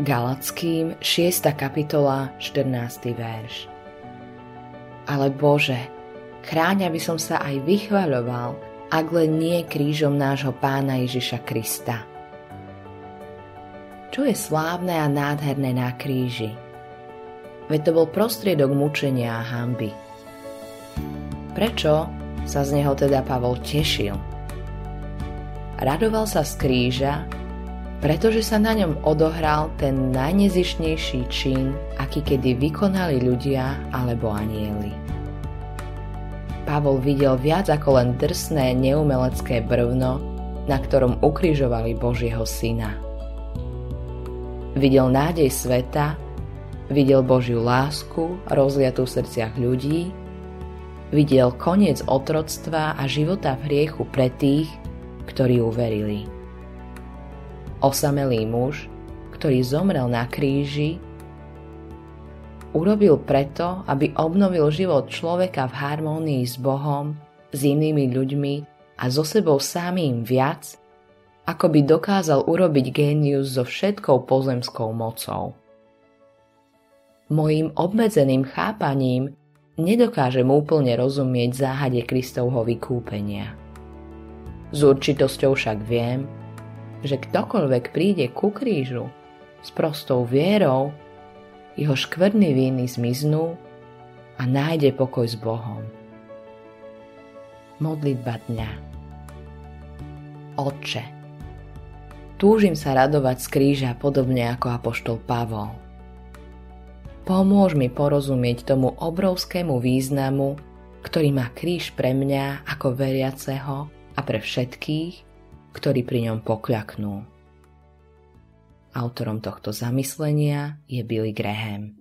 Galackým 6. kapitola 14. verš Ale Bože, chráň, aby som sa aj vychvaľoval, ak len nie krížom nášho pána Ježiša Krista. Čo je slávne a nádherné na kríži? Veď to bol prostriedok mučenia a hamby. Prečo sa z neho teda Pavol tešil? Radoval sa z kríža, pretože sa na ňom odohral ten najnezišnejší čin, aký kedy vykonali ľudia alebo anieli. Pavol videl viac ako len drsné neumelecké brvno, na ktorom ukrižovali Božieho syna. Videl nádej sveta, videl Božiu lásku rozliatú v srdciach ľudí, videl koniec otroctva a života v hriechu pre tých, ktorí uverili osamelý muž, ktorý zomrel na kríži, urobil preto, aby obnovil život človeka v harmónii s Bohom, s inými ľuďmi a so sebou samým viac, ako by dokázal urobiť génius so všetkou pozemskou mocou. Mojím obmedzeným chápaním nedokážem úplne rozumieť záhade Kristovho vykúpenia. S určitosťou však viem, že ktokoľvek príde ku krížu s prostou vierou, jeho škvrny víny zmiznú a nájde pokoj s Bohom. Modlitba dňa Otče, túžim sa radovať z kríža podobne ako apoštol Pavol. Pomôž mi porozumieť tomu obrovskému významu, ktorý má kríž pre mňa ako veriaceho a pre všetkých, ktorí pri ňom pokľaknú. Autorom tohto zamyslenia je Billy Graham.